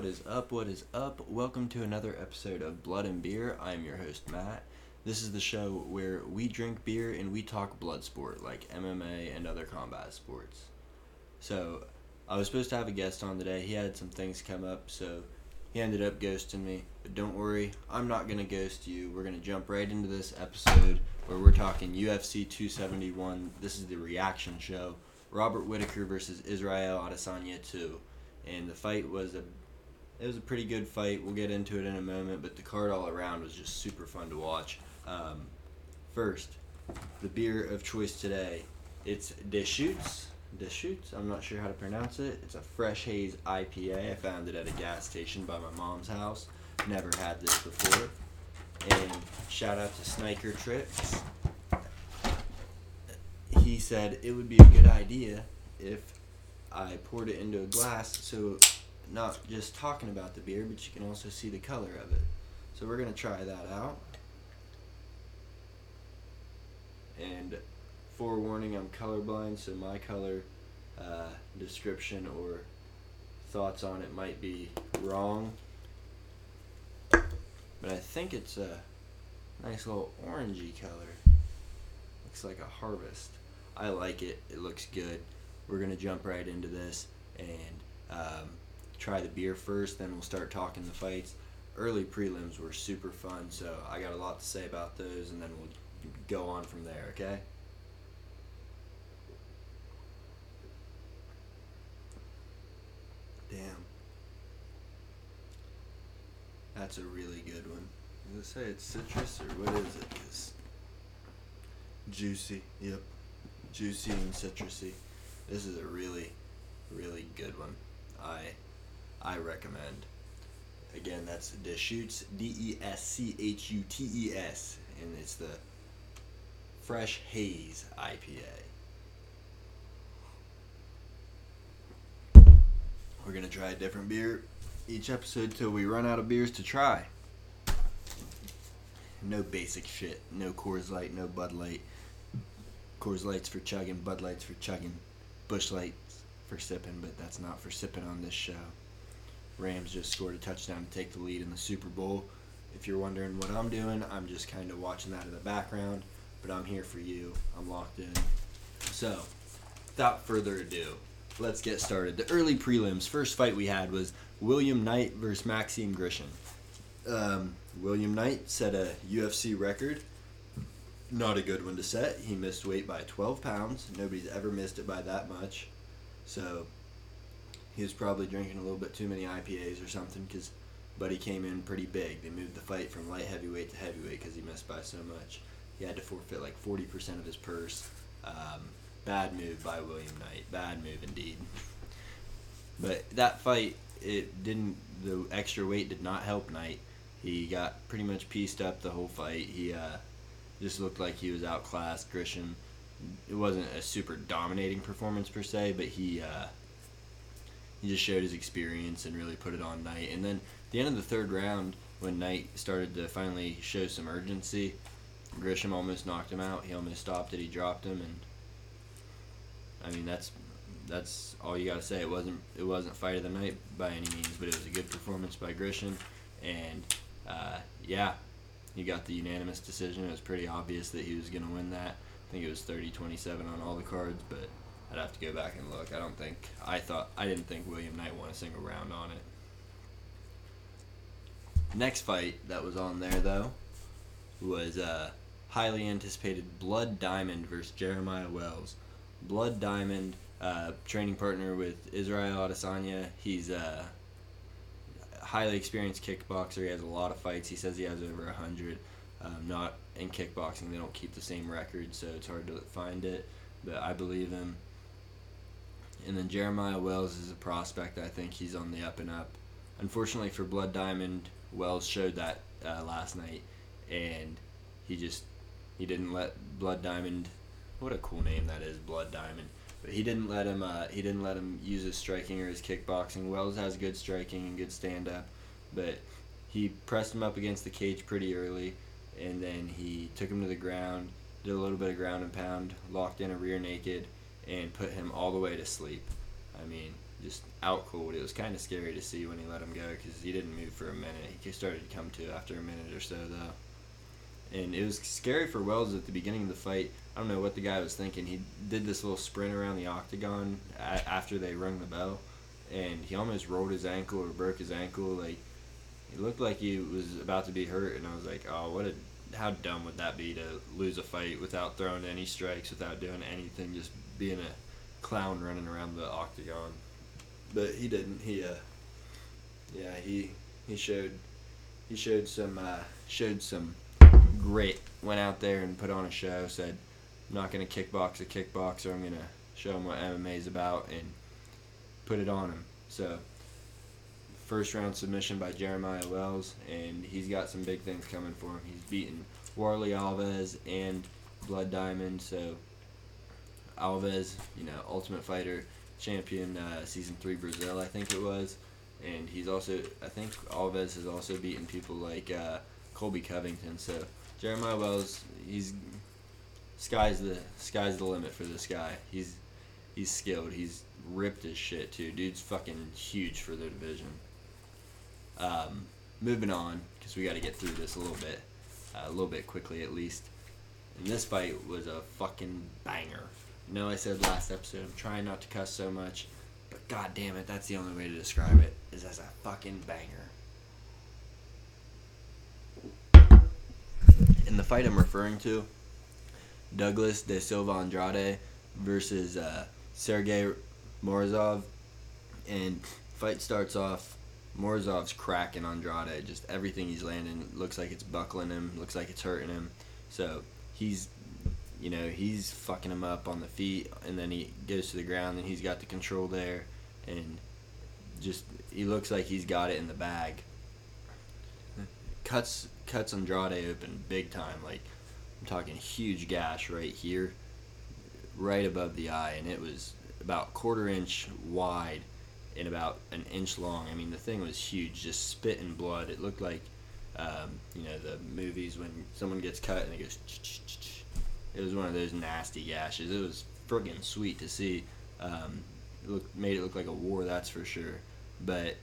What is up? What is up? Welcome to another episode of Blood and Beer. I'm your host, Matt. This is the show where we drink beer and we talk blood sport like MMA and other combat sports. So, I was supposed to have a guest on today. He had some things come up, so he ended up ghosting me. But don't worry, I'm not going to ghost you. We're going to jump right into this episode where we're talking UFC 271. This is the reaction show. Robert Whitaker versus Israel Adesanya 2. And the fight was a it was a pretty good fight. We'll get into it in a moment, but the card all around was just super fun to watch. Um, first, the beer of choice today. It's Deschutes. Deschutes. I'm not sure how to pronounce it. It's a fresh haze IPA. I found it at a gas station by my mom's house. Never had this before. And shout out to Sniker Tricks. He said it would be a good idea if I poured it into a glass so not just talking about the beer, but you can also see the color of it. So we're gonna try that out. And forewarning, I'm colorblind, so my color uh, description or thoughts on it might be wrong. But I think it's a nice little orangey color. Looks like a harvest. I like it. It looks good. We're gonna jump right into this and um, try the beer first, then we'll start talking the fights. Early prelims were super fun, so I got a lot to say about those, and then we'll go on from there, okay? Damn. That's a really good one. Does it say it's citrus or what is it? 'Cause juicy. Yep. Juicy and citrusy. This is a really, really good one. I I recommend. Again, that's Deschutes, D E S C H U T E S, and it's the Fresh Haze IPA. We're gonna try a different beer each episode till we run out of beers to try. No basic shit. No Coors Light, no Bud Light. Coors Light's for chugging, Bud Light's for chugging, Busch Light's for sipping, but that's not for sipping on this show. Rams just scored a touchdown to take the lead in the Super Bowl. If you're wondering what I'm doing, I'm just kind of watching that in the background, but I'm here for you. I'm locked in. So, without further ado, let's get started. The early prelims. First fight we had was William Knight versus Maxime Grishin. Um, William Knight set a UFC record. Not a good one to set. He missed weight by 12 pounds. Nobody's ever missed it by that much. So he was probably drinking a little bit too many IPAs or something because Buddy came in pretty big. They moved the fight from light heavyweight to heavyweight because he missed by so much. He had to forfeit like 40% of his purse. Um, bad move by William Knight. Bad move indeed. But that fight, it didn't. The extra weight did not help Knight. He got pretty much pieced up the whole fight. He uh, just looked like he was outclassed. Grisham. It wasn't a super dominating performance per se, but he uh, he just showed his experience and really put it on Knight. And then the end of the third round, when Knight started to finally show some urgency, Grisham almost knocked him out. He almost stopped it. He dropped him, and I mean that's that's all you gotta say. It wasn't it wasn't fight of the night by any means, but it was a good performance by Grisham, and uh, yeah, he got the unanimous decision. It was pretty obvious that he was gonna win that. I think it was 30-27 on all the cards, but I'd have to go back and look. I don't think I thought I didn't think William Knight won a single round on it. Next fight that was on there though was uh, highly anticipated Blood Diamond versus Jeremiah Wells. Blood Diamond, uh, training partner with Israel Adesanya. He's a highly experienced kickboxer. He has a lot of fights. He says he has over a hundred. Um, not in kickboxing, they don't keep the same record, so it's hard to find it. But I believe him. And then Jeremiah Wells is a prospect. I think he's on the up and up. Unfortunately for Blood Diamond, Wells showed that uh, last night, and he just he didn't let Blood Diamond. What a cool name that is, Blood Diamond. But he didn't let him. Uh, he didn't let him use his striking or his kickboxing. Wells has good striking and good stand up, but he pressed him up against the cage pretty early, and then he took him to the ground, did a little bit of ground and pound, locked in a rear naked, and put him all the way to sleep. I mean, just out cold. It was kind of scary to see when he let him go because he didn't move for a minute. He started to come to after a minute or so though, and it was scary for Wells at the beginning of the fight. I don't know what the guy was thinking. He did this little sprint around the octagon a- after they rung the bell, and he almost rolled his ankle or broke his ankle. Like he looked like he was about to be hurt, and I was like, oh, what a how dumb would that be to lose a fight without throwing any strikes, without doing anything, just being a clown running around the octagon. But he didn't. He uh, yeah, he he showed he showed some uh, showed some grit. Went out there and put on a show. Said, "I'm not gonna kickbox a kickboxer. I'm gonna show him what MMA is about and put it on him." So first round submission by Jeremiah Wells, and he's got some big things coming for him. He's beaten Warley Alves and Blood Diamond, so Alves, you know, Ultimate Fighter champion, uh, season three Brazil, I think it was, and he's also, I think Alves has also beaten people like uh, Colby Covington. So Jeremiah Wells, he's sky's the sky's the limit for this guy. He's he's skilled. He's ripped as shit too. Dude's fucking huge for the division. Um, moving on, because we got to get through this a little bit, uh, a little bit quickly at least. And this fight was a fucking banger. Know I said last episode I'm trying not to cuss so much, but god damn it, that's the only way to describe it is as a fucking banger. In the fight I'm referring to, Douglas De Silva Andrade versus uh, Sergey Morozov, and fight starts off. Morozov's cracking Andrade. Just everything he's landing looks like it's buckling him. Looks like it's hurting him. So he's, you know, he's fucking him up on the feet, and then he goes to the ground, and he's got the control there, and just he looks like he's got it in the bag. Cuts cuts Andrade open big time. Like I'm talking huge gash right here, right above the eye, and it was about quarter inch wide and about an inch long. I mean, the thing was huge, just spitting blood. It looked like, um, you know, the movies when someone gets cut and it goes. It was one of those nasty gashes. It was friggin' sweet to see. Um, it looked, made it look like a war, that's for sure. But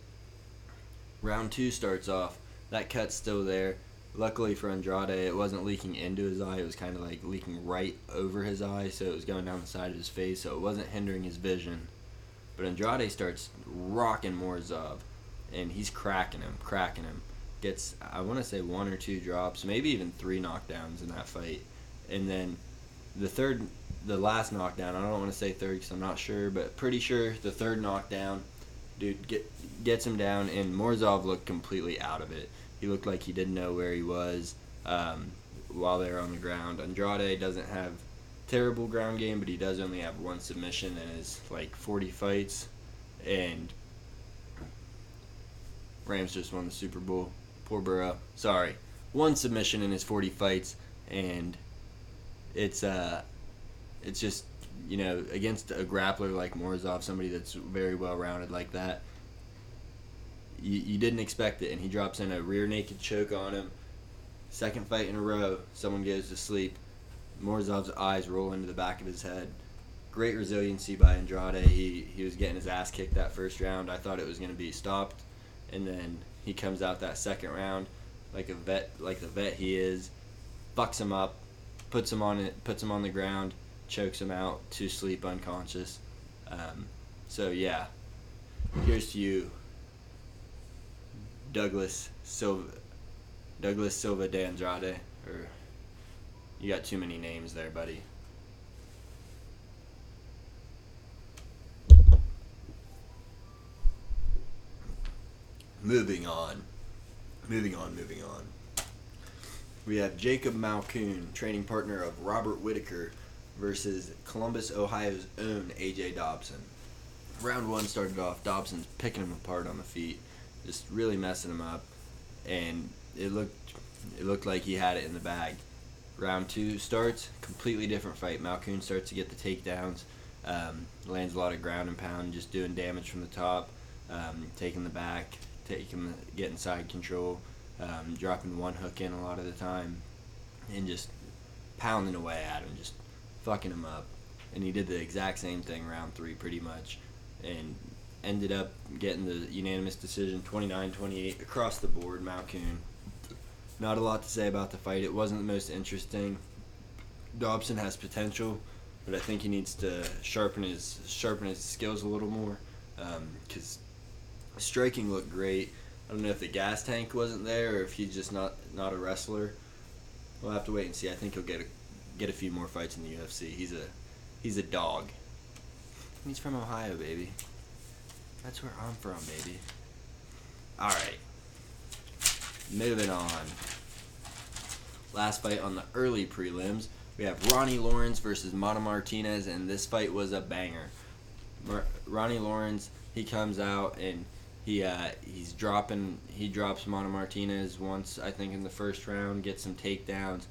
round two starts off. That cut's still there. Luckily for Andrade, it wasn't leaking into his eye. It was kind of like leaking right over his eye, so it was going down the side of his face, so it wasn't hindering his vision. But Andrade starts rocking Morozov, and he's cracking him, cracking him. Gets, I want to say, one or two drops, maybe even three knockdowns in that fight. And then the third, the last knockdown, I don't want to say third because I'm not sure, but pretty sure the third knockdown, dude, get, gets him down, and Morozov looked completely out of it. He looked like he didn't know where he was um, while they were on the ground. Andrade doesn't have terrible ground game, but he does only have one submission in his like 40 fights, and Rams just won the Super Bowl. Poor Burrow. Sorry, one submission in his 40 fights, and it's uh, it's just you know against a grappler like Morozov, somebody that's very well rounded like that. You, you didn't expect it, and he drops in a rear naked choke on him. Second fight in a row, someone goes to sleep. Morozov's eyes roll into the back of his head. Great resiliency by Andrade. He he was getting his ass kicked that first round. I thought it was going to be stopped, and then he comes out that second round like a vet, like the vet he is, fucks him up, puts him on it, puts him on the ground, chokes him out to sleep unconscious. Um, so yeah, here's to you, Douglas Silva, Douglas Silva de Andrade, or you got too many names there, buddy. Moving on. Moving on, moving on. We have Jacob Malkoun, training partner of Robert Whitaker, versus Columbus, Ohio's own AJ Dobson. Round one started off, Dobson's picking him apart on the feet, just really messing him up, and it looked it looked like he had it in the bag. Round two starts, completely different fight. Malkoun starts to get the takedowns, um, lands a lot of ground and pound, just doing damage from the top, um, taking the back, taking getting side control, um, dropping one hook in a lot of the time, and just pounding away at him, just fucking him up. And he did the exact same thing round three, pretty much. And ended up getting the unanimous decision 29-28 across the board. Malkoun. Not a lot to say about the fight. It wasn't the most interesting. Dobson has potential, but I think he needs to sharpen his sharpen his skills a little more. Because um, striking looked great. I don't know if the gas tank wasn't there or if he's just not not a wrestler. We'll have to wait and see. I think he'll get a, get a few more fights in the UFC. He's a he's a dog. He's from Ohio, baby. That's where I'm from, baby. All right. Moving on. Last fight on the early prelims. We have Ronnie Lawrence versus Mana Martinez, and this fight was a banger. Ronnie Lawrence, he comes out and he uh, he's dropping he drops Mana Martinez once I think in the first round, gets some takedowns,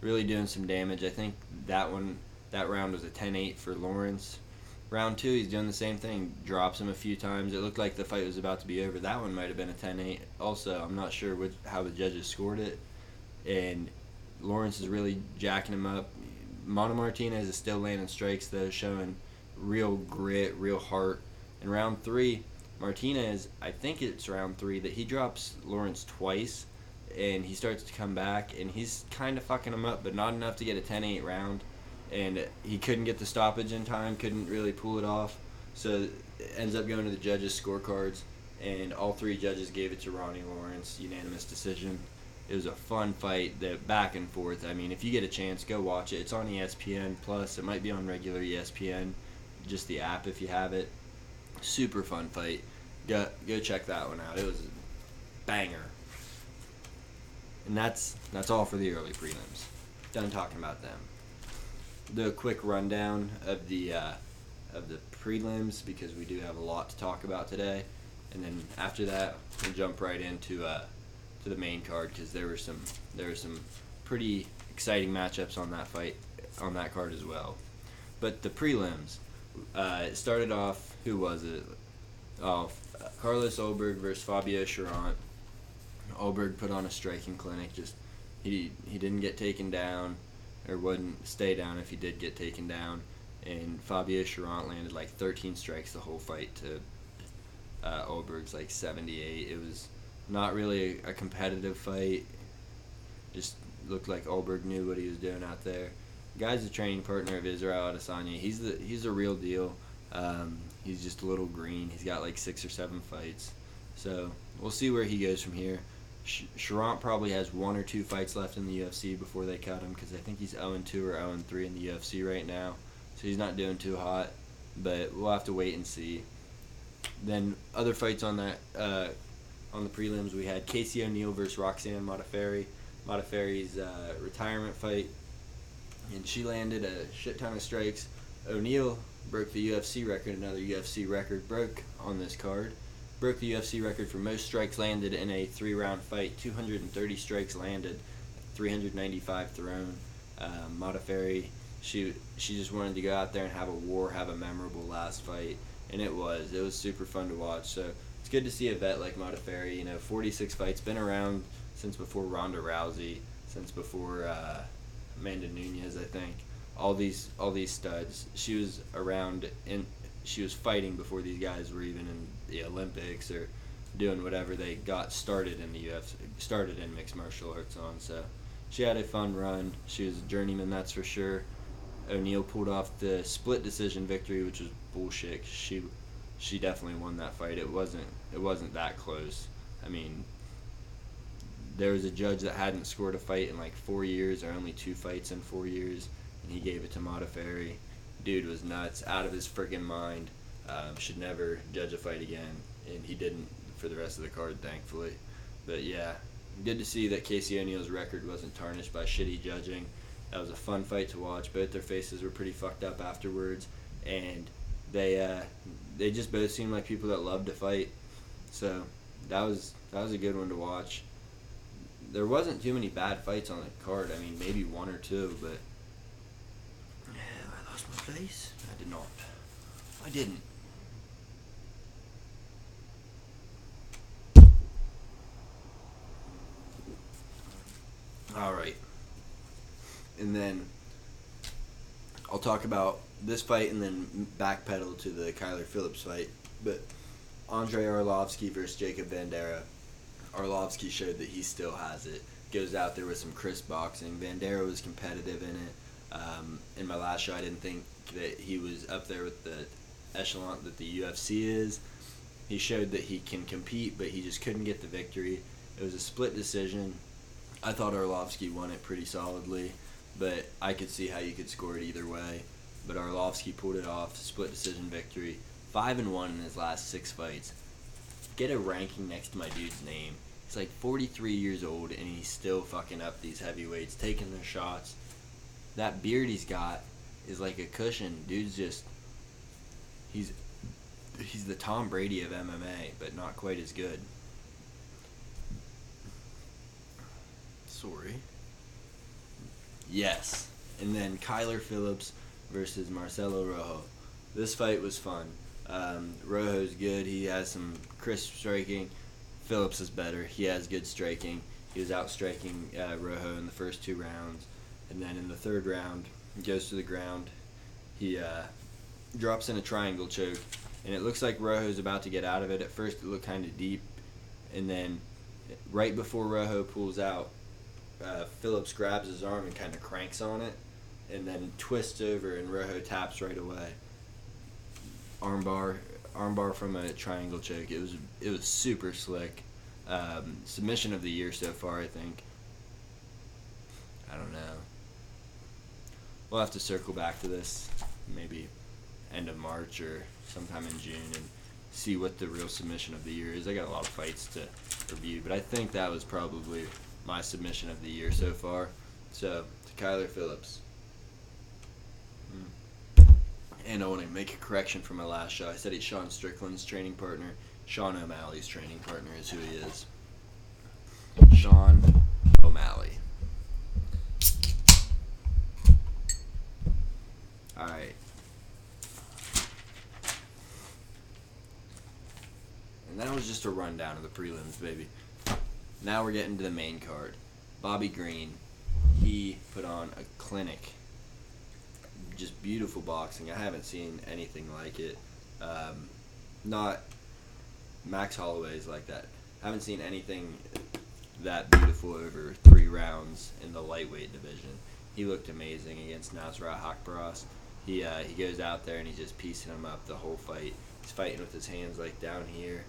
really doing some damage. I think that one that round was a 10-8 for Lawrence. Round two, he's doing the same thing, drops him a few times. It looked like the fight was about to be over. That one might have been a 10-8. Also, I'm not sure which, how the judges scored it, and Lawrence is really jacking him up. Mana Martinez is still landing strikes though, showing real grit, real heart. In round three, Martinez, I think it's round three, that he drops Lawrence twice, and he starts to come back, and he's kind of fucking him up, but not enough to get a 10-8 round. And he couldn't get the stoppage in time, couldn't really pull it off. So it ends up going to the judges' scorecards, and all three judges gave it to Ronnie Lawrence, unanimous decision. It was a fun fight, the back and forth. I mean, if you get a chance, go watch it. It's on ESPN Plus. It might be on regular ESPN, just the app if you have it. Super fun fight. Go go check that one out. It was a banger. And that's that's all for the early prelims. Done talking about them. The quick rundown of the uh, of the prelims because we do have a lot to talk about today, and then after that we'll jump right into uh, to the main card because there were some there were some pretty exciting matchups on that fight on that card as well. But the prelims, uh, it started off. Who was it? Oh, Carlos Ulberg versus Fabio Cherant. Ulberg put on a striking clinic. Just he he didn't get taken down, or wouldn't stay down if he did get taken down. And Fabio Cherant landed like 13 strikes the whole fight to uh, Ulberg's like 78. It was not really a competitive fight. Just looked like Ulberg knew what he was doing out there. Guy's a training partner of Israel Adesanya. He's the he's the real deal. Um, he's just a little green. He's got like six or seven fights. So we'll see where he goes from here. Sh- Cherant probably has one or two fights left in the UFC before they cut him because I think he's 0 2 or 0 3 in the UFC right now. So he's not doing too hot. But we'll have to wait and see. Then other fights on that uh, on the prelims, we had Casey O'Neill versus Roxanne Modafferi. Modafferi's uh, retirement fight, and she landed a shit ton of strikes. O'Neill broke the UFC record, another UFC record broke on this card. Broke the UFC record for most strikes landed in a three-round fight. 230 strikes landed, 395 thrown. Um, Modafferi, she she just wanted to go out there and have a war, have a memorable last fight, and it was. It was super fun to watch. So it's good to see a vet like Modafferi. You know, 46 fights, been around since before Ronda Rousey, since before uh, Amanda Nunes, I think. All these all these studs. She was around and she was fighting before these guys were even in the Olympics or doing whatever they got started in the UFC, started in mixed martial arts on. So she had a fun run. She was a journeyman, that's for sure. O'Neill pulled off the split decision victory, which was bullshit. She she definitely won that fight. It wasn't it wasn't that close. I mean, there was a judge that hadn't scored a fight in like four years, or only two fights in four years, and he gave it to Modafferi. Dude was nuts, out of his friggin' mind. Um, should never judge a fight again, and he didn't for the rest of the card, thankfully. But yeah, good to see that Casey O'Neill's record wasn't tarnished by shitty judging. That was a fun fight to watch. Both their faces were pretty fucked up afterwards, and they uh, they just both seemed like people that loved to fight. So that was that was a good one to watch. There wasn't too many bad fights on the card. I mean, maybe one or two, but yeah, I lost my place. I did not. I didn't. All right. And then I'll talk about this fight and then backpedal to the Kyler Phillips fight. But Andrei Arlovski versus Jacob Vanderaa. Arlovski showed that he still has it. Goes out there with some crisp boxing. Vanderaa was competitive in it. Um, in my last show, I didn't think that he was up there with the echelon that the UFC is. He showed that he can compete, but he just couldn't get the victory. It was a split decision. I thought Arlovski won it pretty solidly, but I could see how you could score it either way. But Arlovski pulled it off, split decision victory. Five and one in his last six fights. Get a ranking next to my dude's name. He's like 43 years old and he's still fucking up these heavyweights, taking their shots. That beard he's got is like a cushion. Dude's just he's he's the Tom Brady of MMA, but not quite as good. Sorry. Yes. And then Kyler Phillips versus Marcelo Rojo. This fight was fun. Um, Rojo's good. He has some crisp striking. Phillips is better. He has good striking. He was out striking uh, Rojo in the first two rounds. And then in the third round, he goes to the ground. He uh, drops in a triangle choke. And it looks like Rojo's about to get out of it. At first, it looked kind of deep. And then right before Rojo pulls out, uh, Phillips grabs his arm and kind of cranks on it, and then twists over, and Rojo taps right away. Armbar, armbar from a triangle choke. It was it was super slick. Um, submission of the year so far, I think. I don't know. We'll have to circle back to this, maybe end of March or sometime in June, and see what the real submission of the year is. I got a lot of fights to review, but I think that was probably my submission of the year so far. So to Kyler Phillips. Mm. And I want to make a correction from my last show. I said he's Sean Strickland's training partner. Sean O'Malley's training partner is who he is. Sean O'Malley. Alright. And that was just a rundown of the prelims, baby. Now we're getting to the main card. Bobby Green, he put on a clinic. Just beautiful boxing. I haven't seen anything like it. Um, not Max Holloway's like that. I haven't seen anything that beautiful over three rounds in the lightweight division. He looked amazing against Nasrat Haqparast. He uh, he goes out there and he's just piecing him up the whole fight. He's fighting with his hands like down here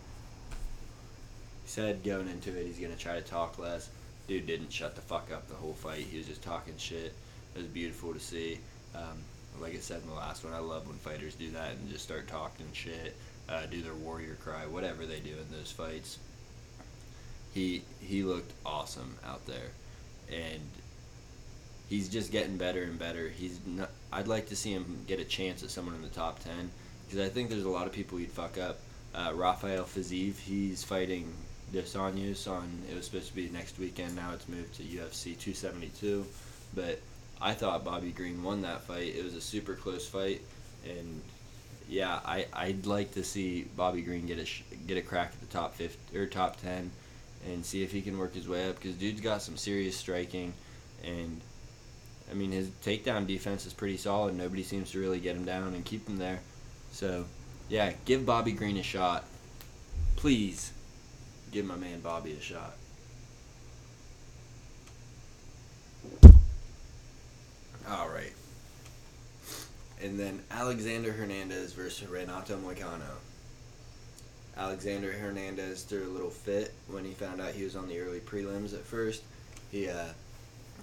he said going into it he's gonna try to talk less. Dude didn't shut the fuck up the whole fight. He was just talking shit. It was beautiful to see. Um, like I said in the last one, I love when fighters do that and just start talking shit, uh, do their warrior cry, whatever they do in those fights. He he looked awesome out there, and he's just getting better and better. He's not, I'd like to see him get a chance at someone in the top ten because I think there's a lot of people he'd fuck up. Uh, Rafael Fiziev, he's fighting Dos Anjos on. It was supposed to be next weekend. Now it's moved to UFC 272. But I thought Bobby Green won that fight. It was a super close fight, and yeah, I I'd like to see Bobby Green get a get a crack at the top 50 or top 10, and see if he can work his way up because dude's got some serious striking, and I mean his takedown defense is pretty solid. Nobody seems to really get him down and keep him there. So yeah, give Bobby Green a shot, please give my man Bobby a shot. All right. And then Alexander Hernandez versus Renato Moicano. Alexander Hernandez threw a little fit when he found out he was on the early prelims at first. He uh,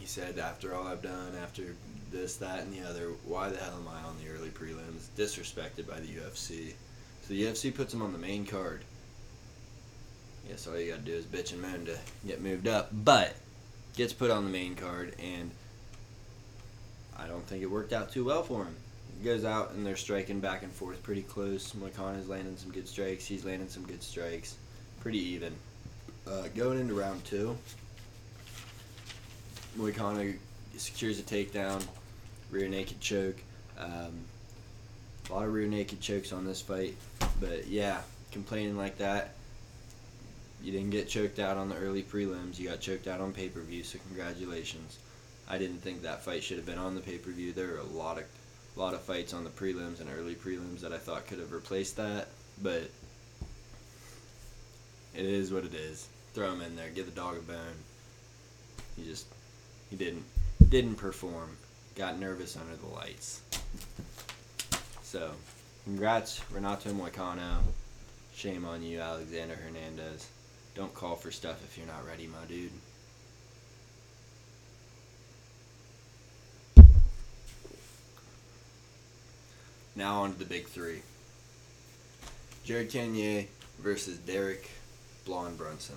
he said, after all I've done, after this, that, and the other, why the hell am I on the early prelims? Disrespected by the UFC. So the UFC puts him on the main card. Yes, all you gotta do is bitch and moan to get moved up. But gets put on the main card, and I don't think it worked out too well for him. Goes out and they're striking back and forth pretty close. is landing some good strikes. He's landing some good strikes. Pretty even. Uh, going into round two, Moicano secures a takedown, rear naked choke. Um, a lot of rear naked chokes on this fight, but yeah, complaining like that you didn't get choked out on the early prelims. You got choked out on pay per view. So congratulations. I didn't think that fight should have been on the pay per view. There are a lot of lot of fights on the prelims and early prelims that I thought could have replaced that, but It is what it is. Throw him in there. Give the dog a bone. He just he didn't didn't perform. Got nervous under the lights. So, congrats, Renato Moicano. Shame on you, Alexander Hernandez. Don't call for stuff if you're not ready, my dude. Now on to the big three. Jared Cannonier versus Derek Blonde Brunson.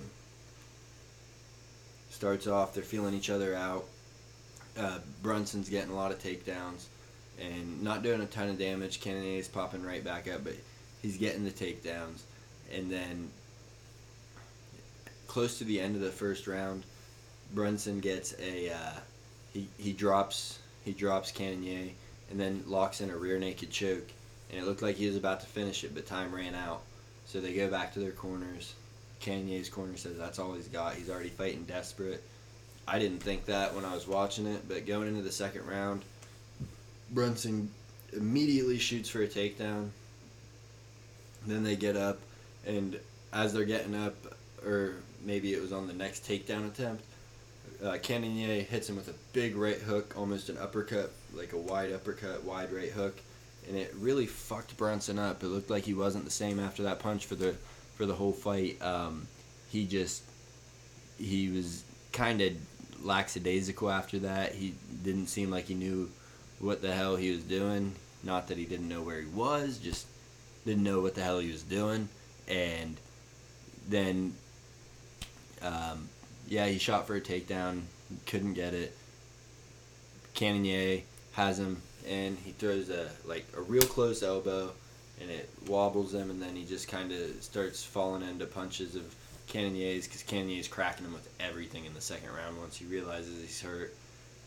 Starts off, they're feeling each other out. Uh, Brunson's getting a lot of takedowns and not doing a ton of damage. Cannonier is popping right back up, but he's getting the takedowns. And then close to the end of the first round, Brunson gets a uh, he he drops he drops Cannonier and then locks in a rear naked choke. And it looked like he was about to finish it, but time ran out. So they go back to their corners. Cannonier's corner says that's all he's got. He's already fighting desperate. I didn't think that when I was watching it, but going into the second round, Brunson immediately shoots for a takedown. Then they get up, and as they're getting up, or maybe it was on the next takedown attempt, uh, Cannonier hits him with a big right hook, almost an uppercut, like a wide uppercut, wide right hook, and it really fucked Brunson up. It looked like he wasn't the same after that punch for the for the whole fight. Um, he just he was kind of lackadaisical after that. He didn't seem like he knew what the hell he was doing. Not that he didn't know where he was, just didn't know what the hell he was doing. And then, um, yeah, he shot for a takedown, couldn't get it. Cannonier has him, and he throws a like a real close elbow, and it wobbles him, and then he just kind of starts falling into punches of Cannonier's because Cannonier's cracking him with everything in the second round once he realizes he's hurt,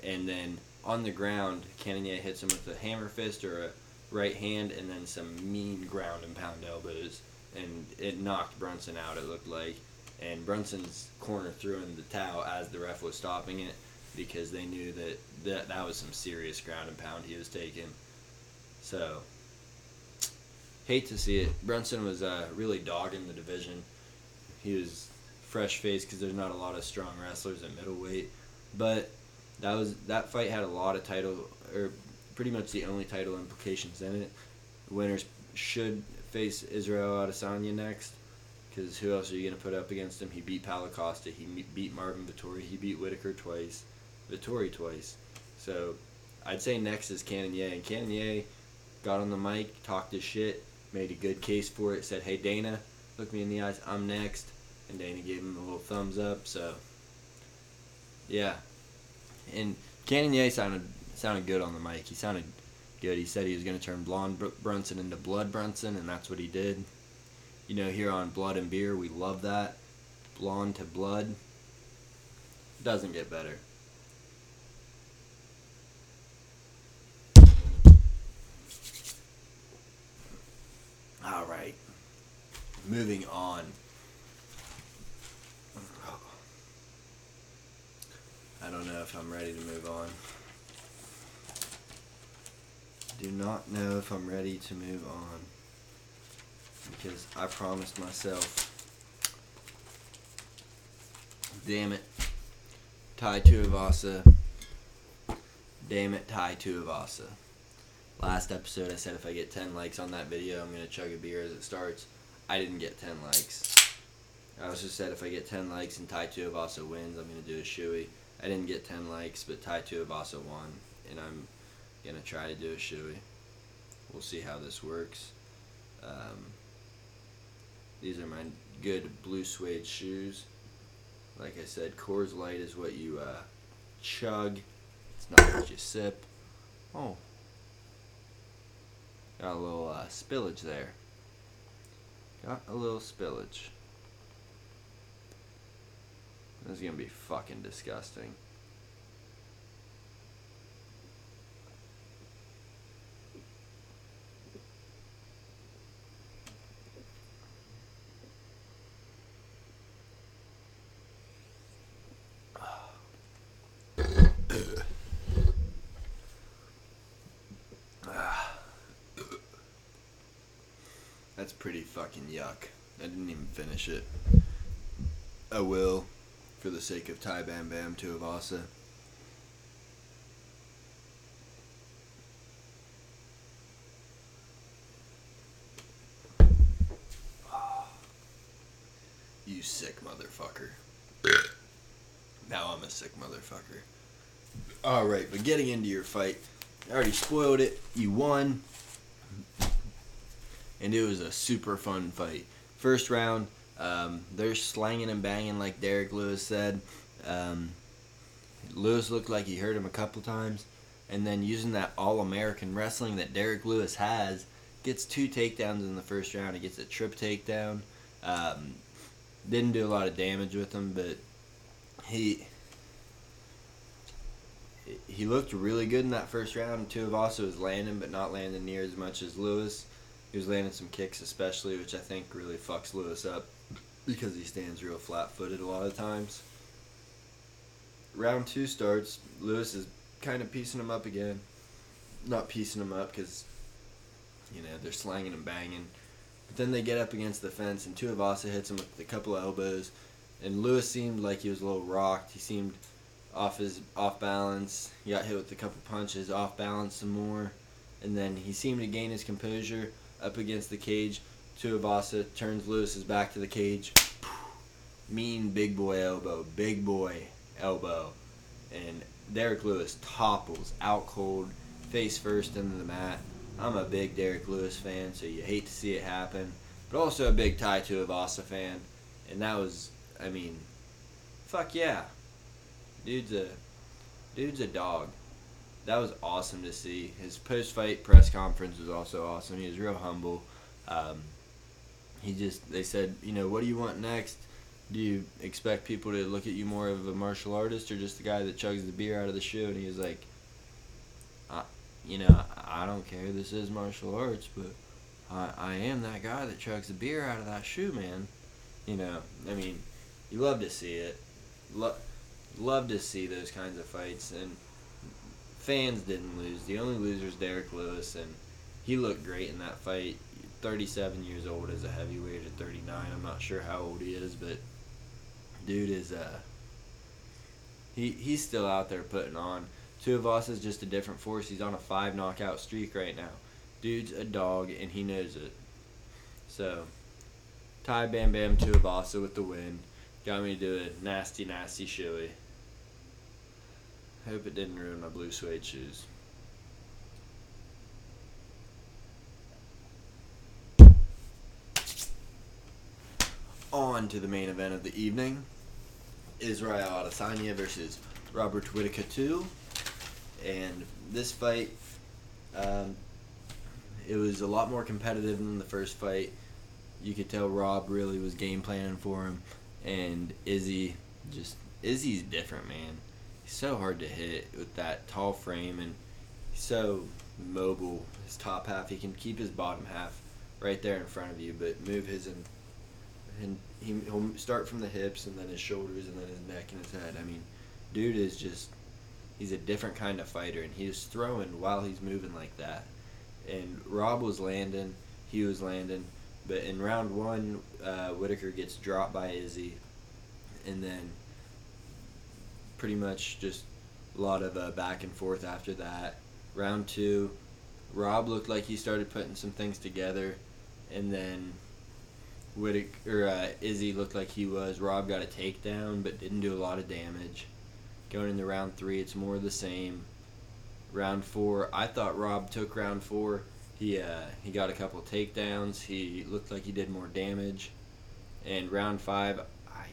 and then on the ground, Cannonier hits him with a hammer fist or a right hand, and then some mean ground and pound elbows, and it knocked Brunson out. It looked like, and Brunson's corner threw in the towel as the ref was stopping it because they knew that that, that was some serious ground and pound he was taking. So, hate to see it. Brunson was uh, really dogging the division. He was fresh faced because there's not a lot of strong wrestlers at middleweight, but that was that fight had a lot of title or pretty much the only title implications in it. Winners should face Israel Adesanya next because who else are you going to put up against him? He beat Paulo Costa. He beat Marvin Vettori. He beat Whitaker twice. Vettori twice. So I'd say next is Cannonier. And Cannonier got on the mic, talked his shit, made a good case for it, said, hey, Dana, look me in the eyes. I'm next. And Dana gave him a little thumbs up. So, yeah. And Cannonier sounded sounded good on the mic. He sounded good. He said he was going to turn Blonde Brunson into Blood Brunson, and that's what he did. You know, here on Blood and Beer, we love that. Blonde to blood. Doesn't get better. All right. Moving on. I don't know if I'm ready to move on. Do not know if I'm ready to move on. Because I promised myself. Damn it. Tai Tuivasa. Damn it, Tai Tuivasa. Last episode I said if I get 10 likes on that video, I'm going to chug a beer as it starts. I didn't get 10 likes. I also said if I get 10 likes and Tai Tuivasa wins, I'm going to do a shoey. I didn't get 10 likes, but Tai Tuivasa won, and I'm going to try to do a shoey. We'll see how this works. Um, these are my good blue suede shoes. Like I said, Coors Light is what you uh, chug. It's not what you sip. Oh. Got a little uh, spillage there. Got a little spillage. This is gonna be fucking disgusting. That's pretty fucking yuck. I didn't even finish it. I will, for the sake of Tai Bam Bam Tuivasa. You sick motherfucker. now I'm a sick motherfucker. Alright, but getting into your fight, I already spoiled it. You won. And it was a super fun fight. First round, um, they're slanging and banging like Derrick Lewis said. Um, Lewis looked like he hurt him a couple times. And then using that all American wrestling that Derrick Lewis has, gets two takedowns in the first round. He gets a trip takedown. Um, didn't do a lot of damage with him, but he he looked really good in that first round. Two of Tuivasa was landing, but not landing near as much as Lewis. He was landing some kicks, especially, which I think really fucks Lewis up because he stands real flat-footed a lot of times. Round two starts. Lewis is kind of piecing him up again. Not piecing him up because you know they're slanging and banging. But then they get up against the fence, and Tuivasa hits him with a couple of elbows. And Lewis seemed like he was a little rocked. He seemed off his off balance. He got hit with a couple punches, off balance some more, and then he seemed to gain his composure up against the cage. Tuivasa turns Lewis's back to the cage. Mean big boy elbow, big boy elbow, and Derrick Lewis topples out cold, face first into the mat. I'm a big Derrick Lewis fan, so you hate to see it happen, but also a big Tai Tuivasa fan, and that was, I mean, fuck yeah, dude's a dude's a dog. That was awesome to see. His post fight press conference was also awesome. He was real humble. Um, he just they said, you know, what do you want next? Do you expect people to look at you more of a martial artist or just the guy that chugs the beer out of the shoe? And he was like, I, you know, I don't care. This is martial arts, but I, I am that guy that chugs the beer out of that shoe, man. You know, I mean, you love to see it. Lo- love to see those kinds of fights, and fans didn't lose. The only loser is Derrick Lewis, and he looked great in that fight. 37 years old as a heavyweight at 39. I'm not sure how old he is, but dude is uh he he's still out there putting on. Tuivasa is just a different force. He's on a five knockout streak right now. Dude's a dog and he knows it. So Tai Bam Bam Tuivasa with the win. Got me to do a nasty, nasty shoey. Hope it didn't ruin my blue suede shoes. On to the main event of the evening. Israel Adesanya versus Robert Whitaker 2. And this fight, um, it was a lot more competitive than the first fight. You could tell Rob really was game planning for him. And Izzy, just, Izzy's different, man. He's so hard to hit with that tall frame and he's so mobile. His top half, he can keep his bottom half right there in front of you, but move his and and he, he'll start from the hips and then his shoulders and then his neck and his head. I mean, dude is just he's a different kind of fighter and he was throwing while he's moving like that. And Rob was landing, he was landing, but in round one, uh, Whitaker gets dropped by Izzy, and then pretty much just a lot of uh, back and forth after that. Round two, Rob looked like he started putting some things together, and then or uh, Izzy looked like he was. Rob got a takedown, but didn't do a lot of damage. Going into round three, it's more of the same. Round four, I thought Rob took round four. He uh, he got a couple takedowns. He looked like he did more damage. And round five, I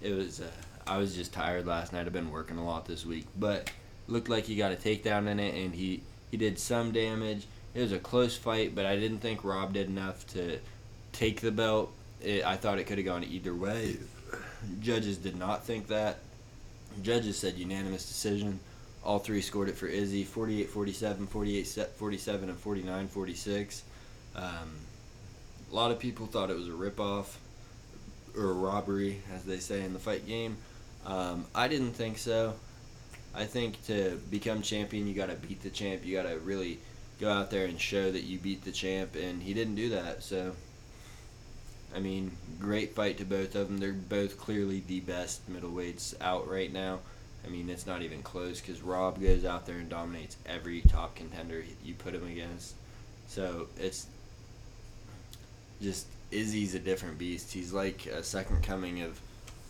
it was uh, I was just tired last night. I've been working a lot this week, but looked like he got a takedown in it, and he he did some damage. It was a close fight, but I didn't think Rob did enough to take the belt. It, I thought it could have gone either way. Judges did not think that. Judges said unanimous decision. All three scored it for Izzy 48 47, 48 47, and 49 46. Um, a lot of people thought it was a ripoff or a robbery, as they say in the fight game. Um, I didn't think so. I think to become champion, you got to beat the champ. You got to really go out there and show that you beat the champ, and he didn't do that. So I mean, great fight to both of them. They're both clearly the best middleweights out right now. I mean, it's not even close because Rob goes out there and dominates every top contender you put him against. So it's just Izzy's a different beast. He's like a second coming of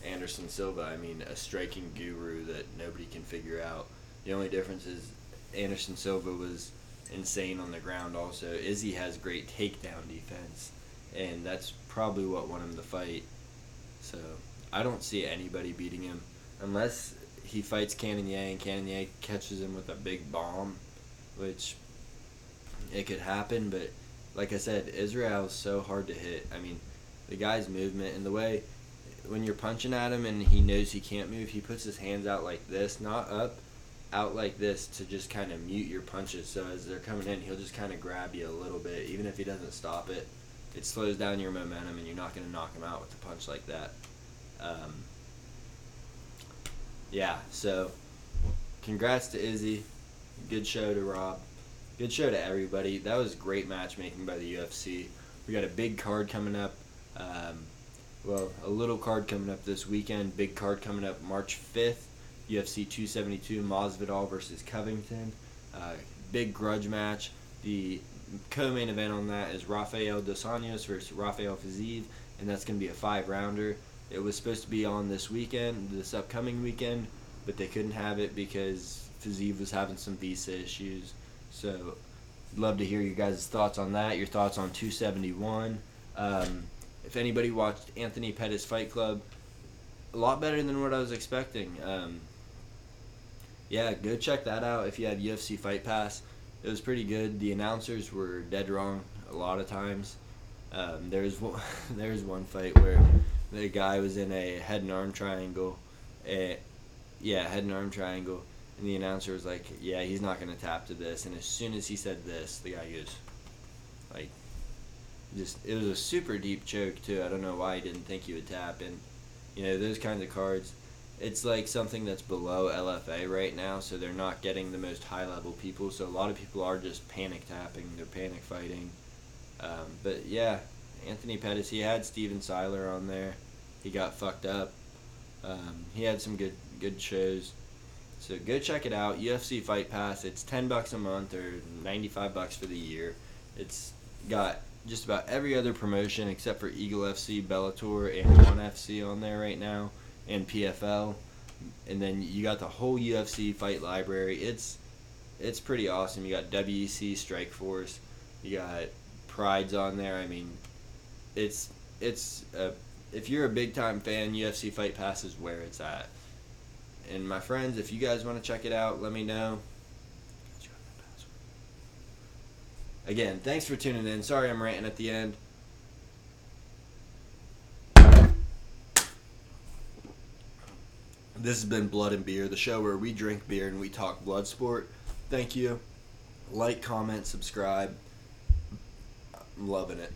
Anderson Silva. I mean, a striking guru that nobody can figure out. The only difference is Anderson Silva was insane on the ground. Also, Izzy has great takedown defense, and that's probably what won him the fight. So I don't see anybody beating him unless he fights Cannon and Cannonier catches him with a big bomb, which it could happen. But like I said, Israel is so hard to hit. I mean, the guy's movement and the way when you're punching at him and he knows he can't move, he puts his hands out like this, not up, out like this to just kind of mute your punches. So as they're coming in, he'll just kind of grab you a little bit, even if he doesn't stop it. It slows down your momentum, and you're not going to knock him out with a punch like that. Um, yeah, so congrats to Izzy. Good show to Rob. Good show to everybody. That was great matchmaking by the UFC. We got a big card coming up. Um, well, a little card coming up this weekend. Big card coming up March 5th. UFC 272 Masvidal versus Covington. Uh, big grudge match. The co-main event on that is Rafael dos Anjos versus Rafael Fiziev, and that's going to be a five-rounder. It was supposed to be on this weekend, this upcoming weekend, but they couldn't have it because Fiziev was having some visa issues. So, love to hear your guys' thoughts on that. Your thoughts on 271. Um, if anybody watched Anthony Pettis Fight Club, a lot better than what I was expecting. Um, yeah, go check that out if you have UFC Fight Pass. It was pretty good. The announcers were dead wrong a lot of times. Um, there's one, there's one fight where the guy was in a head and arm triangle, a, yeah, head and arm triangle, and the announcer was like, "Yeah, he's not gonna tap to this." And as soon as he said this, the guy goes, just it was a super deep choke too. I don't know why he didn't think he would tap, and you know those kinds of cards. It's like something that's below LFA right now, so they're not getting the most high level people. So a lot of people are just panic tapping, they're panic fighting. Um, but yeah, Anthony Pettis, he had Steven Siler on there. He got fucked up. Um, he had some good good shows. So go check it out. UFC Fight Pass. It's ten bucks a month or ninety five bucks for the year. It's got just about every other promotion except for Eagle FC, Bellator, and One FC on there right now, and PFL. And then you got the whole UFC fight library. It's it's pretty awesome. You got WEC Strikeforce. You got Pride's on there. I mean, it's it's a, if you're a big time fan, UFC Fight Pass is where it's at. And my friends, if you guys want to check it out, let me know. Again, thanks for tuning in. Sorry I'm ranting at the end. This has been Blood and Beer, the show where we drink beer and we talk blood sport. Thank you. Like, comment, subscribe. I'm loving it.